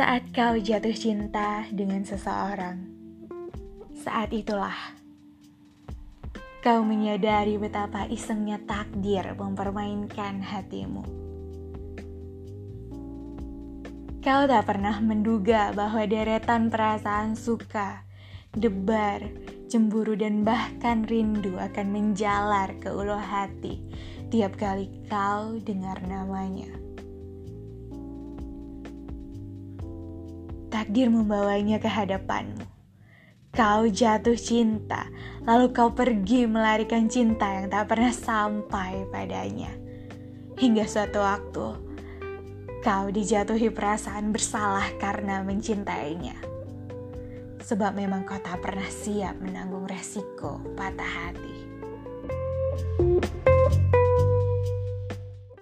Saat kau jatuh cinta dengan seseorang, saat itulah kau menyadari betapa isengnya takdir mempermainkan hatimu. Kau tak pernah menduga bahwa deretan perasaan suka, debar, cemburu, dan bahkan rindu akan menjalar ke ulu hati tiap kali kau dengar namanya. Takdir membawanya ke hadapanmu. Kau jatuh cinta, lalu kau pergi melarikan cinta yang tak pernah sampai padanya. Hingga suatu waktu, kau dijatuhi perasaan bersalah karena mencintainya. Sebab memang kau tak pernah siap menanggung resiko patah hati.